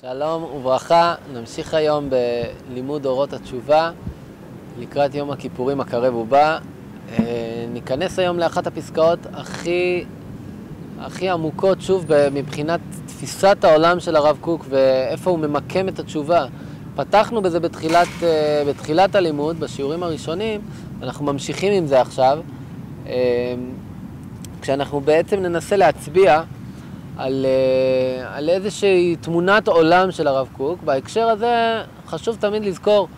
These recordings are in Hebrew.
שלום וברכה, נמשיך היום בלימוד אורות התשובה לקראת יום הכיפורים הקרב ובא. אה, ניכנס היום לאחת הפסקאות הכי, הכי עמוקות, שוב, מבחינת תפיסת העולם של הרב קוק ואיפה הוא ממקם את התשובה. פתחנו בזה בתחילת, אה, בתחילת הלימוד, בשיעורים הראשונים, אנחנו ממשיכים עם זה עכשיו, אה, כשאנחנו בעצם ננסה להצביע על, אה, על איזושהי תמונת עולם של הרב קוק. בהקשר הזה חשוב תמיד לזכור,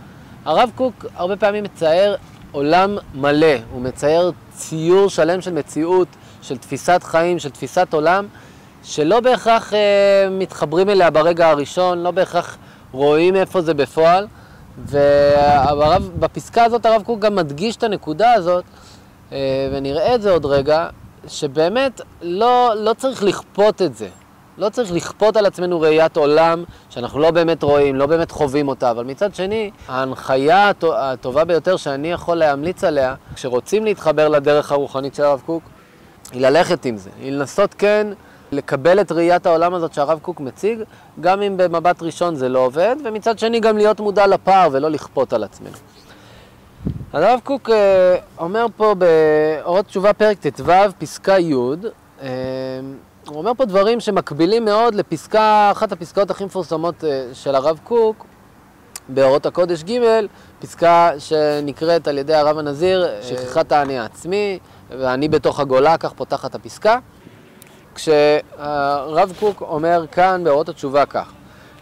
הרב קוק הרבה פעמים מצייר עולם מלא, הוא מצייר ציור שלם של מציאות, של תפיסת חיים, של תפיסת עולם, שלא בהכרח אה, מתחברים אליה ברגע הראשון, לא בהכרח רואים איפה זה בפועל. ובפסקה הזאת הרב קוק גם מדגיש את הנקודה הזאת, אה, ונראה את זה עוד רגע, שבאמת לא, לא צריך לכפות את זה. לא צריך לכפות על עצמנו ראיית עולם שאנחנו לא באמת רואים, לא באמת חווים אותה, אבל מצד שני, ההנחיה הטובה ביותר שאני יכול להמליץ עליה, כשרוצים להתחבר לדרך הרוחנית של הרב קוק, היא ללכת עם זה, היא לנסות כן לקבל את ראיית העולם הזאת שהרב קוק מציג, גם אם במבט ראשון זה לא עובד, ומצד שני גם להיות מודע לפער ולא לכפות על עצמנו. הרב קוק אה, אומר פה באורות תשובה פרק ט"ו, פסקה י', אה, הוא אומר פה דברים שמקבילים מאוד לפסקה, אחת הפסקאות הכי מפורסמות אה, של הרב קוק, באורות הקודש ג', פסקה שנקראת על ידי הרב הנזיר, שכחת האני העצמי, ואני בתוך הגולה, כך פותחת הפסקה. כשהרב קוק אומר כאן באורות התשובה כך,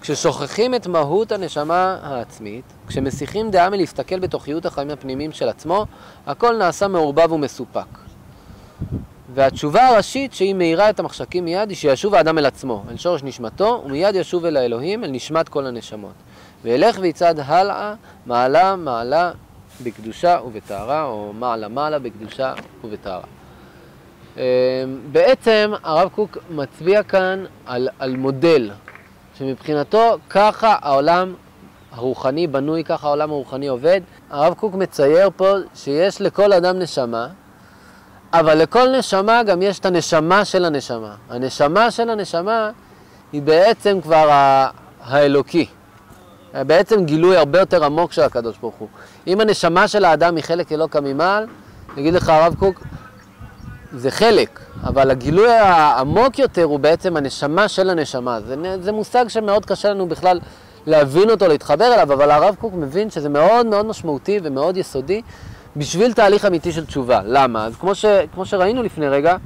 כששוכחים את מהות הנשמה העצמית, כשמסיחים דעה מלהסתכל בתוכיות החיים הפנימיים של עצמו, הכל נעשה מעורבב ומסופק. והתשובה הראשית שהיא מאירה את המחשקים מיד, היא שישוב האדם אל עצמו, אל שורש נשמתו, ומיד ישוב אל האלוהים, אל נשמת כל הנשמות. וילך ויצעד הלאה, מעלה מעלה בקדושה ובטהרה, או מעלה מעלה בקדושה ובטהרה. אמ, בעצם הרב קוק מצביע כאן על, על מודל, שמבחינתו ככה העולם הרוחני בנוי, ככה העולם הרוחני עובד. הרב קוק מצייר פה שיש לכל אדם נשמה, אבל לכל נשמה גם יש את הנשמה של הנשמה. הנשמה של הנשמה היא בעצם כבר האלוקי. בעצם גילוי הרבה יותר עמוק של הקדוש ברוך הוא. אם הנשמה של האדם היא חלק אלוקא ממעל, יגיד לך הרב קוק, זה חלק, אבל הגילוי העמוק יותר הוא בעצם הנשמה של הנשמה. זה, זה מושג שמאוד קשה לנו בכלל להבין אותו, להתחבר אליו, אבל הרב קוק מבין שזה מאוד מאוד משמעותי ומאוד יסודי בשביל תהליך אמיתי של תשובה. למה? אז כמו, ש, כמו שראינו לפני רגע,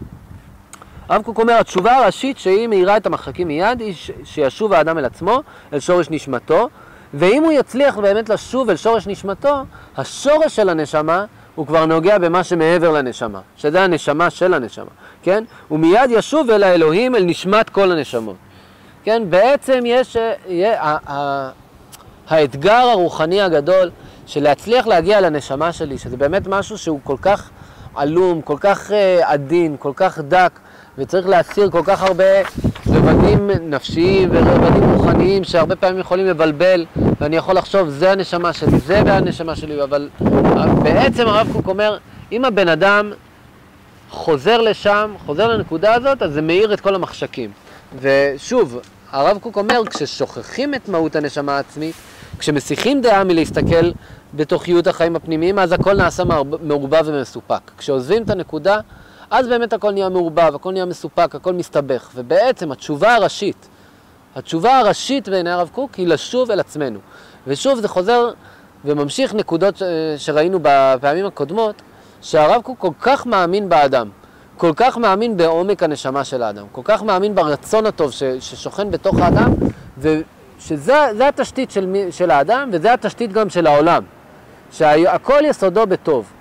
הרב קוק אומר, התשובה הראשית שהיא מאירה את המחקים מיד, היא שישוב האדם אל עצמו, אל שורש נשמתו, ואם הוא יצליח באמת לשוב אל שורש נשמתו, השורש של הנשמה הוא כבר נוגע במה שמעבר לנשמה, שזה הנשמה של הנשמה, כן? הוא מיד ישוב אל האלוהים, אל נשמת כל הנשמות. כן, בעצם יש, יהיה, האתגר הרוחני הגדול של להצליח להגיע לנשמה שלי, שזה באמת משהו שהוא כל כך עלום, כל כך uh, עדין, כל כך דק, וצריך להסיר כל כך הרבה רבדים נפשיים ורבדים רוחניים שהרבה פעמים יכולים לבלבל, ואני יכול לחשוב, זה הנשמה שלי, זה הנשמה שלי, אבל בעצם הרב קוק אומר, אם הבן אדם חוזר לשם, חוזר לנקודה הזאת, אז זה מאיר את כל המחשקים. ושוב, הרב קוק אומר, כששוכחים את מהות הנשמה העצמית, כשמסיחים דעה מלהסתכל בתוכיות החיים הפנימיים, אז הכל נעשה מעורבב ומסופק. כשעוזבים את הנקודה, אז באמת הכל נהיה מעורבב, הכל נהיה מסופק, הכל מסתבך. ובעצם התשובה הראשית, התשובה הראשית בעיני הרב קוק היא לשוב אל עצמנו. ושוב זה חוזר וממשיך נקודות שראינו בפעמים הקודמות, שהרב קוק כל כך מאמין באדם. כל כך מאמין בעומק הנשמה של האדם, כל כך מאמין ברצון הטוב ששוכן בתוך האדם, ושזה התשתית של, של האדם וזה התשתית גם של העולם, שהכל יסודו בטוב.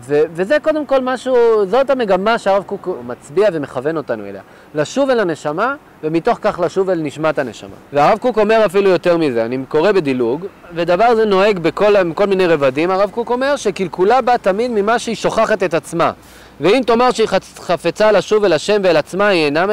ו, וזה קודם כל משהו, זאת המגמה שהרב קוק מצביע ומכוון אותנו אליה. לשוב אל הנשמה, ומתוך כך לשוב אל נשמת הנשמה. והרב קוק אומר אפילו יותר מזה, אני קורא בדילוג, ודבר זה נוהג בכל, בכל מיני רבדים, הרב קוק אומר שקלקולה בא תמיד ממה שהיא שוכחת את עצמה. ואם תאמר שהיא חפצה לשוב אל השם ואל עצמה, היא אינה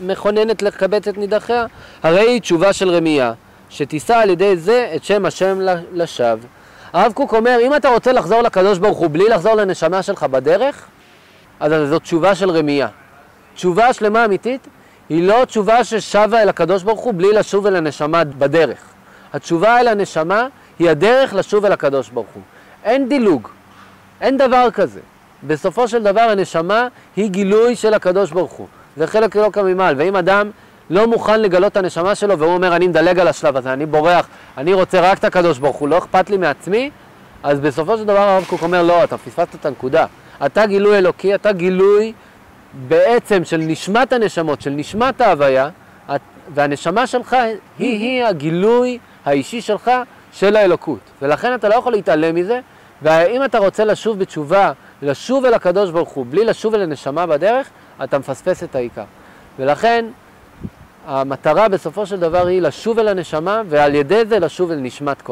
מכוננת לקבץ את נידחיה, הרי היא תשובה של רמייה, שתישא על ידי זה את שם השם לשווא. הרב קוק אומר, אם אתה רוצה לחזור לקדוש ברוך הוא בלי לחזור לנשמה שלך בדרך, אז זאת תשובה של רמייה. תשובה שלמה אמיתית היא לא תשובה ששבה אל הקדוש ברוך הוא בלי לשוב אל הנשמה בדרך. התשובה אל הנשמה היא הדרך לשוב אל הקדוש ברוך הוא. אין דילוג, אין דבר כזה. בסופו של דבר הנשמה היא גילוי של הקדוש ברוך הוא. זה חלק לא כממעל. ואם אדם לא מוכן לגלות את הנשמה שלו והוא אומר אני מדלג על השלב הזה, אני בורח, אני רוצה רק את הקדוש ברוך הוא, לא אכפת לי מעצמי, אז בסופו של דבר הרב קוק אומר לא, אתה פספסת את הנקודה. אתה גילוי אלוקי, אתה גילוי בעצם של נשמת הנשמות, של נשמת ההוויה, והנשמה שלך היא-היא הגילוי האישי שלך של האלוקות. ולכן אתה לא יכול להתעלם מזה, ואם אתה רוצה לשוב בתשובה, לשוב אל הקדוש ברוך הוא, בלי לשוב אל הנשמה בדרך, אתה מפספס את העיקר. ולכן המטרה בסופו של דבר היא לשוב אל הנשמה, ועל ידי זה לשוב אל נשמת כל